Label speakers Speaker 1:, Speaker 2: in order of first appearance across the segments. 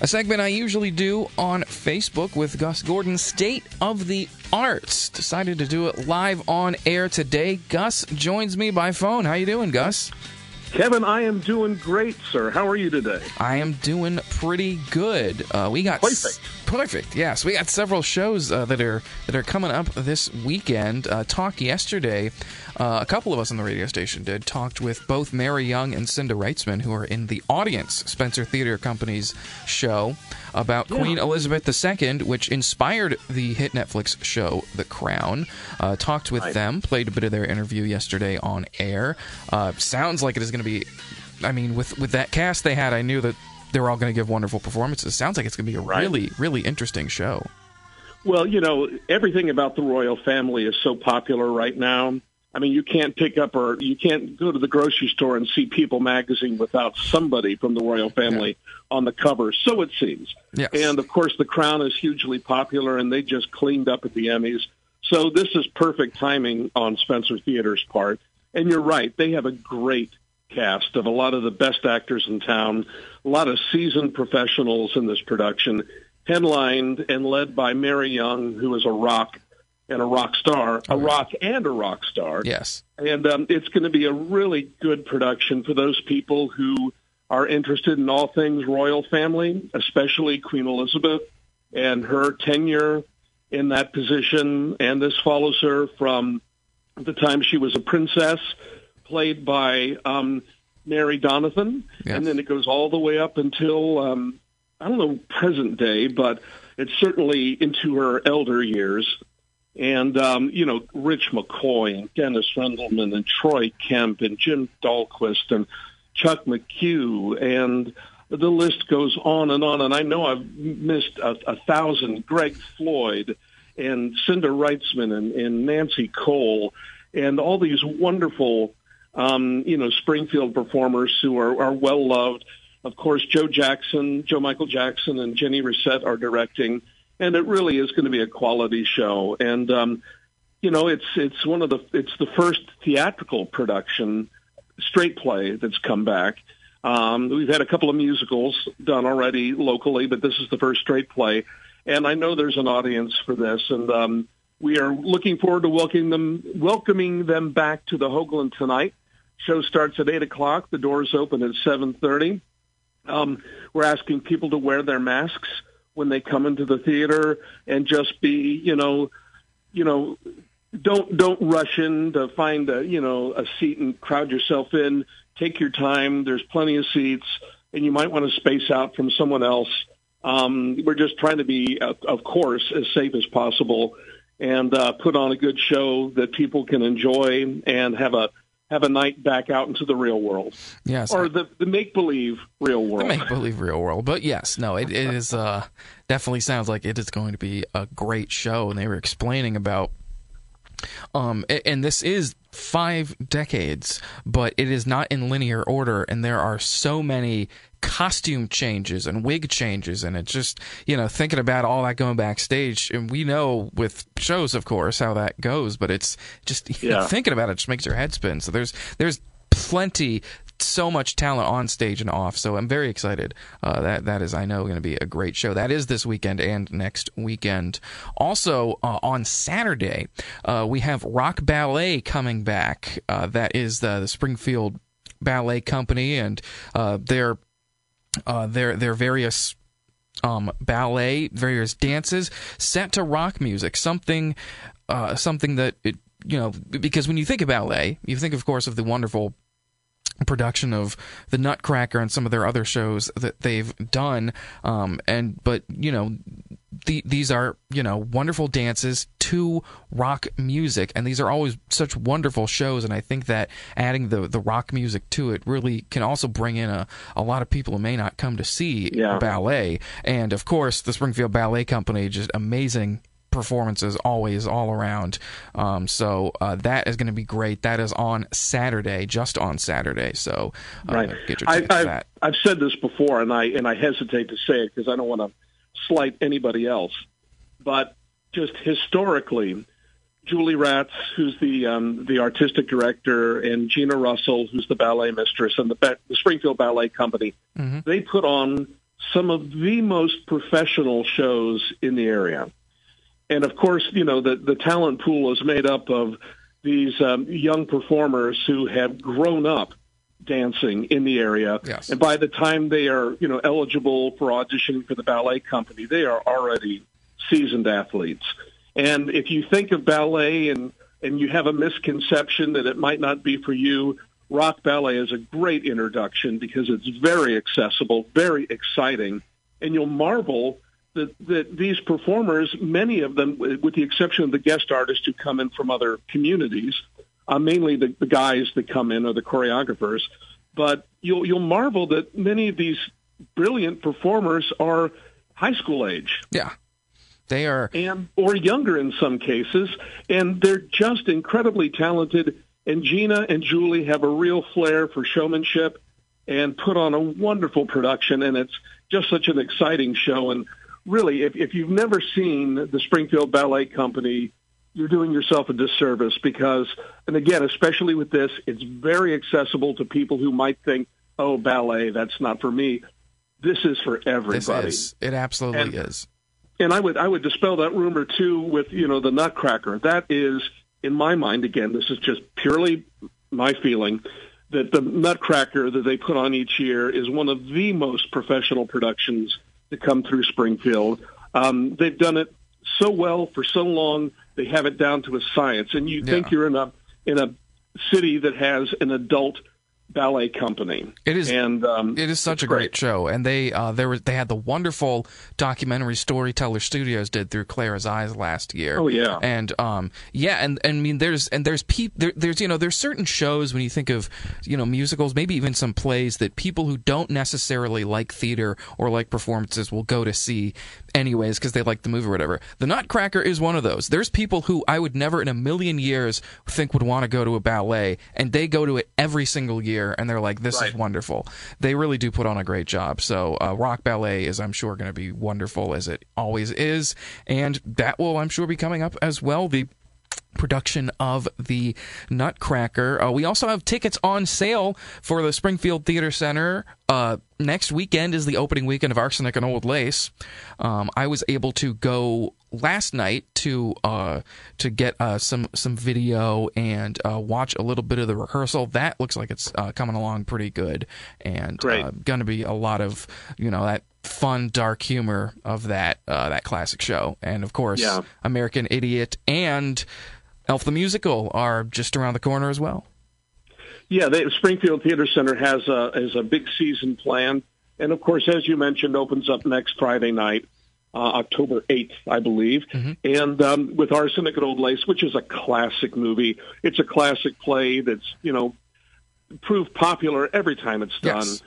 Speaker 1: a segment I usually do on Facebook with Gus Gordon, State of the Arts. Decided to do it live on air today. Gus joins me by phone. How you doing, Gus?
Speaker 2: Kevin, I am doing great, sir. How are you today?
Speaker 1: I am doing pretty good. Uh, we got
Speaker 2: perfect.
Speaker 1: S- perfect. Yes, we got several shows uh, that are that are coming up this weekend. Uh, talked yesterday. Uh, a couple of us on the radio station did talked with both Mary Young and Cinda Reitzman, who are in the audience Spencer Theater Company's show about yeah. Queen Elizabeth II, which inspired the hit Netflix show The Crown. Uh, talked with right. them, played a bit of their interview yesterday on air. Uh, sounds like it is going to be. I mean, with with that cast they had, I knew that they were all going to give wonderful performances. Sounds like it's going to be a right. really, really interesting show.
Speaker 2: Well, you know, everything about the royal family is so popular right now. I mean, you can't pick up or you can't go to the grocery store and see People magazine without somebody from the royal family yeah. on the cover. So it seems.
Speaker 1: Yes.
Speaker 2: And of course, The Crown is hugely popular, and they just cleaned up at the Emmys. So this is perfect timing on Spencer Theater's part. And you're right; they have a great cast of a lot of the best actors in town, a lot of seasoned professionals in this production, headlined and led by Mary Young, who is a rock and a rock star, a rock and a rock star.
Speaker 1: Yes.
Speaker 2: And um, it's going to be a really good production for those people who are interested in all things royal family, especially Queen Elizabeth and her tenure in that position. And this follows her from the time she was a princess, played by um, Mary Donathan. Yes. And then it goes all the way up until, um, I don't know, present day, but it's certainly into her elder years and um, you know Rich McCoy and Dennis Rendelman and Troy Kemp and Jim Dahlquist and Chuck McHugh and the list goes on and on. And I know I've missed a, a thousand. Greg Floyd and Cinda Reitzman and, and Nancy Cole and all these wonderful, um, you know, Springfield performers who are, are well loved. Of course, Joe Jackson, Joe Michael Jackson, and Jenny Rissette are directing and it really is going to be a quality show. And um, you know, it's it's one of the it's the first theatrical production straight play that's come back. Um, we've had a couple of musicals done already locally, but this is the first straight play, and I know there's an audience for this, and um, we are looking forward to welcoming them welcoming them back to the Hoogland tonight. Show starts at eight o'clock. The doors open at seven thirty. Um, we're asking people to wear their masks when they come into the theater and just be, you know, you know, don't don't rush in to find a you know a seat and crowd yourself in. Take your time. There's plenty of seats, and you might want to space out from someone else. Um, we're just trying to be, of course, as safe as possible, and uh, put on a good show that people can enjoy and have a have a night back out into the real world.
Speaker 1: Yes,
Speaker 2: or the, the make believe real world.
Speaker 1: The make believe real world. But yes, no, it, it is uh, definitely sounds like it is going to be a great show. And they were explaining about um, and this is five decades, but it is not in linear order, and there are so many costume changes and wig changes, and it's just you know thinking about all that going backstage, and we know with shows, of course, how that goes, but it's just yeah. know, thinking about it just makes your head spin. So there's there's plenty so much talent on stage and off. So I'm very excited. Uh, that that is, I know, going to be a great show. That is this weekend and next weekend. Also uh, on Saturday, uh, we have Rock Ballet coming back. Uh, that is the, the, Springfield Ballet Company and uh, their uh, their their various. Um, ballet, various dances set to rock music, something, something that it, you know, because when you think of ballet, you think, of course, of the wonderful production of the Nutcracker and some of their other shows that they've done. Um, and but you know, the, these are you know wonderful dances to rock music, and these are always such wonderful shows. And I think that adding the the rock music to it really can also bring in a a lot of people who may not come to see
Speaker 2: yeah.
Speaker 1: ballet. And of course, the Springfield Ballet Company just amazing performances always all around. Um, so uh, that is going to be great. That is on Saturday, just on Saturday. So uh,
Speaker 2: right.
Speaker 1: get your I,
Speaker 2: I've,
Speaker 1: that.
Speaker 2: I've said this before, and I and I hesitate to say it because I don't want to slight anybody else, but just historically. Julie Ratz, who's the um, the artistic director, and Gina Russell, who's the ballet mistress, and the, the Springfield Ballet Company, mm-hmm. they put on some of the most professional shows in the area. And of course, you know, the, the talent pool is made up of these um, young performers who have grown up dancing in the area.
Speaker 1: Yes.
Speaker 2: And by the time they are, you know, eligible for auditioning for the ballet company, they are already seasoned athletes. And if you think of ballet and, and you have a misconception that it might not be for you, rock ballet is a great introduction because it's very accessible, very exciting, and you'll marvel that, that these performers, many of them, with the exception of the guest artists who come in from other communities, uh, mainly the, the guys that come in are the choreographers, but you'll you'll marvel that many of these brilliant performers are high school age.
Speaker 1: Yeah. They are
Speaker 2: and or younger in some cases, and they're just incredibly talented. And Gina and Julie have a real flair for showmanship and put on a wonderful production, and it's just such an exciting show. And really, if, if you've never seen the Springfield Ballet Company, you're doing yourself a disservice because, and again, especially with this, it's very accessible to people who might think, "Oh, ballet, that's not for me." This is for everybody.
Speaker 1: Is. It absolutely
Speaker 2: And-
Speaker 1: is.
Speaker 2: And I would I would dispel that rumor too with you know the Nutcracker. That is, in my mind, again, this is just purely my feeling that the Nutcracker that they put on each year is one of the most professional productions to come through Springfield. Um, they've done it so well for so long; they have it down to a science. And you think you're in a in a city that has an adult ballet company.
Speaker 1: It is-
Speaker 2: and um,
Speaker 1: It is such a great show, and they uh, there was they had the wonderful documentary Storyteller Studios did through Clara's Eyes last year.
Speaker 2: Oh, yeah.
Speaker 1: and um yeah, and, and I mean there's and there's peop there, there's you know there's certain shows when you think of you know musicals, maybe even some plays that people who don't necessarily like theater or like performances will go to see anyways because they like the movie or whatever. The Nutcracker is one of those. There's people who I would never in a million years think would want to go to a ballet, and they go to it every single year, and they're like, "This
Speaker 2: Right.
Speaker 1: is wonderful." They really do put on a great job. So, uh, Rock Ballet is, I'm sure, going to be wonderful as it always is, and that will, I'm sure, be coming up as well. The production of the Nutcracker. Uh, we also have tickets on sale for the Springfield Theater Center. Uh, next weekend is the opening weekend of Arsenic and Old Lace. Um, I was able to go last night to uh, to get uh, some some video and uh, watch a little bit of the rehearsal. That looks like it's uh, coming along pretty good, and uh, going to be a lot of you know that fun dark humor of that uh, that classic show, and of course
Speaker 2: Yeah.
Speaker 1: American Idiot and Elf the Musical are just around the corner as well.
Speaker 2: Yeah, the Springfield Theater Center has a has a big season planned, and of course, as you mentioned, opens up next Friday night, uh, October eighth, I believe, and um, with Arsenic and Old Lace, which is a classic movie. It's a classic play that's you know proved popular every time it's done.
Speaker 1: Yes.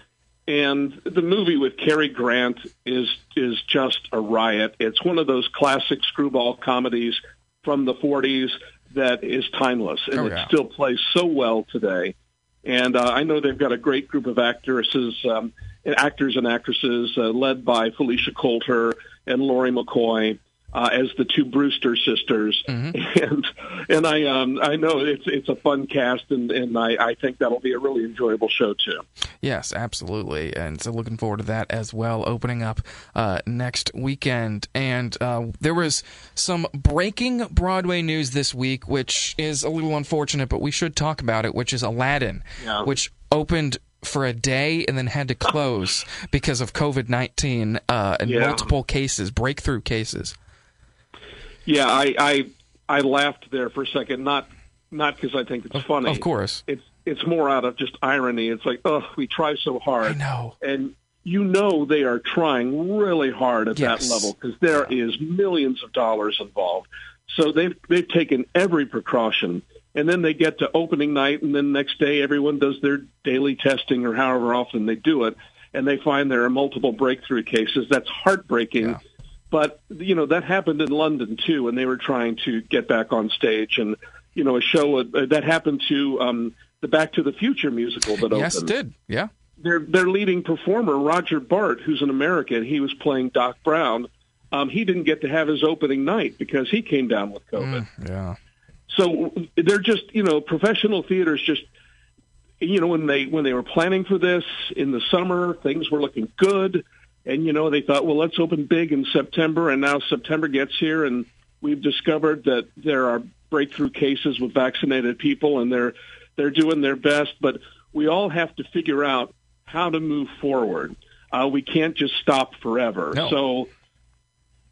Speaker 2: And the movie with Cary Grant is is just a riot. It's one of those classic screwball comedies from the 40s that is timeless, and
Speaker 1: Oh,
Speaker 2: it still plays so well today. And uh, I know they've got a great group of actresses, um, and actors and actresses, uh, led by Felicia Coulter and Laurie McCoy. Uh, as the two Brewster sisters, and and I um I know it's it's a fun cast, and and I I think that'll be a really enjoyable show too.
Speaker 1: Yes, absolutely, and so looking forward to that as well. Opening up uh, next weekend, and uh, there was some breaking Broadway news this week, which is a little unfortunate, but we should talk about it. Which is Aladdin,
Speaker 2: Yeah.
Speaker 1: which opened for a day and then had to close because of COVID nineteen uh, and
Speaker 2: Yeah.
Speaker 1: multiple cases, breakthrough cases.
Speaker 2: Yeah, I I I laughed there for a second, not not because I think it's funny.
Speaker 1: Of course,
Speaker 2: it's it's more out of just irony. It's like, oh, we try so hard.
Speaker 1: I know.
Speaker 2: and you know they are trying really hard at
Speaker 1: Yes.
Speaker 2: that level because there is millions of dollars involved. So they've they've taken every precaution, and then they get to opening night, and then next day everyone does their daily testing or however often they do it, and they find there are multiple breakthrough cases. That's heartbreaking.
Speaker 1: Yeah.
Speaker 2: But you know that happened in London too, and they were trying to get back on stage, and you know a show uh, that happened to um, the Back to the Future musical that opened.
Speaker 1: Yes, it did. Yeah.
Speaker 2: their their leading performer Roger Bart, who's an American, he was playing Doc Brown. Um, he didn't get to have his opening night because he came down with COVID.
Speaker 1: Yeah.
Speaker 2: So they're just you know professional theaters just you know when they when they were planning for this in the summer things were looking good And you know, they thought, well, let's open big in September, and now September gets here, and we've discovered that there are breakthrough cases with vaccinated people, and they're they're doing their best. But we all have to figure out how to move forward. Uh, we can't just stop forever.
Speaker 1: No.
Speaker 2: So,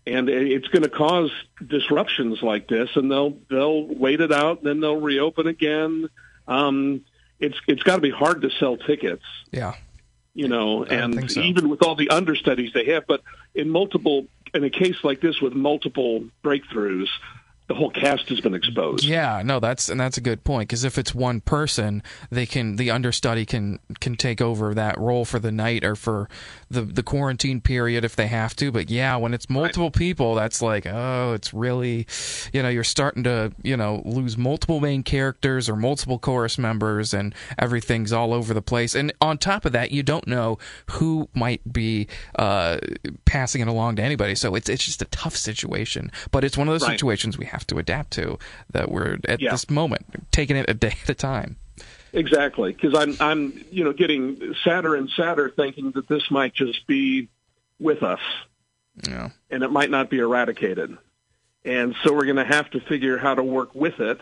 Speaker 2: and it's going to cause disruptions like this, and they'll they'll wait it out, then they'll reopen again. Um, it's it's got to be hard to sell tickets.
Speaker 1: Yeah
Speaker 2: you know, and
Speaker 1: so.
Speaker 2: even with all the understudies they have, but in multiple, in a case like this with multiple breakthroughs, the whole cast has been exposed.
Speaker 1: Yeah, no, that's and that's a good point because if it's one person, they can the understudy can can take over that role for the night or for the the quarantine period if they have to. But yeah, when it's multiple right. people, that's like oh, it's really, you know, you're starting to you know lose multiple main characters or multiple chorus members and everything's all over the place. And on top of that, you don't know who might be uh, passing it along to anybody. So it's it's just a tough situation. But it's one of those right. situations we have have to adapt to that we're at yeah. this moment taking it a day at a time.
Speaker 2: Exactly, because I'm I'm you know getting sadder and sadder thinking that this might just be with us,
Speaker 1: yeah.
Speaker 2: and it might not be eradicated, and so we're going to have to figure how to work with it,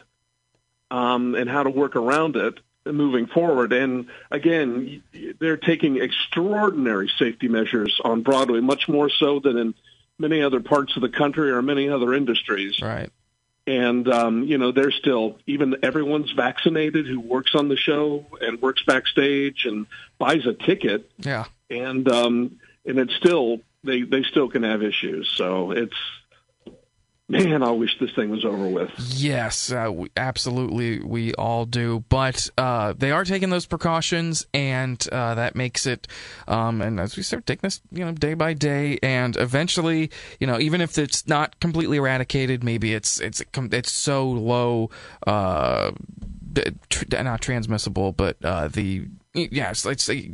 Speaker 2: um, and how to work around it moving forward. And again, they're taking extraordinary safety measures on Broadway, much more so than in many other parts of the country or many other industries.
Speaker 1: Right
Speaker 2: and um, you know they're still even everyone's vaccinated who works on the show and works backstage and buys a ticket.
Speaker 1: Yeah,
Speaker 2: and um, and it's still they they still can have issues. So it's man, I wish this thing was over with.
Speaker 1: Yes, uh, we, absolutely, we all do. But uh, they are taking those precautions, and uh, that makes it. Um, and as we start taking this, you know, day by day, and eventually, you know, even if it's not completely eradicated, maybe it's it's it's so low. Uh, not transmissible, but uh, the yes, let's say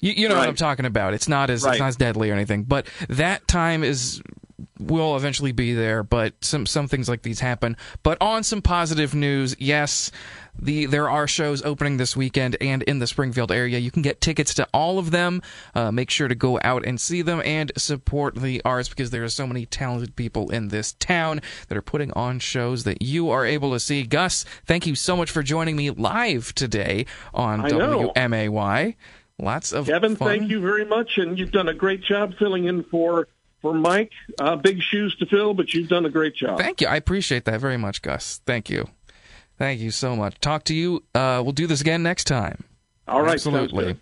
Speaker 1: you, you know right. what I'm talking about. It's not as right. it's not as deadly or anything, but that time is will eventually be there, but some some things like these happen. But on some positive news, yes, the there are shows opening this weekend and in the Springfield area. You can get tickets to all of them. Uh, make sure to go out and see them and support the arts because there are so many talented people in this town that are putting on shows that you are able to see. Gus, thank you so much for joining me live today on WMAY. Lots of
Speaker 2: Kevin,
Speaker 1: fun.
Speaker 2: thank you very much, and you've done a great job filling in for for Mike. Uh, big shoes to fill, but you've done a great job.
Speaker 1: Thank you. I appreciate that very much, Gus. Thank you. Thank you so much. Talk to you. Uh, we'll do this again next time.
Speaker 2: All right.
Speaker 1: Absolutely.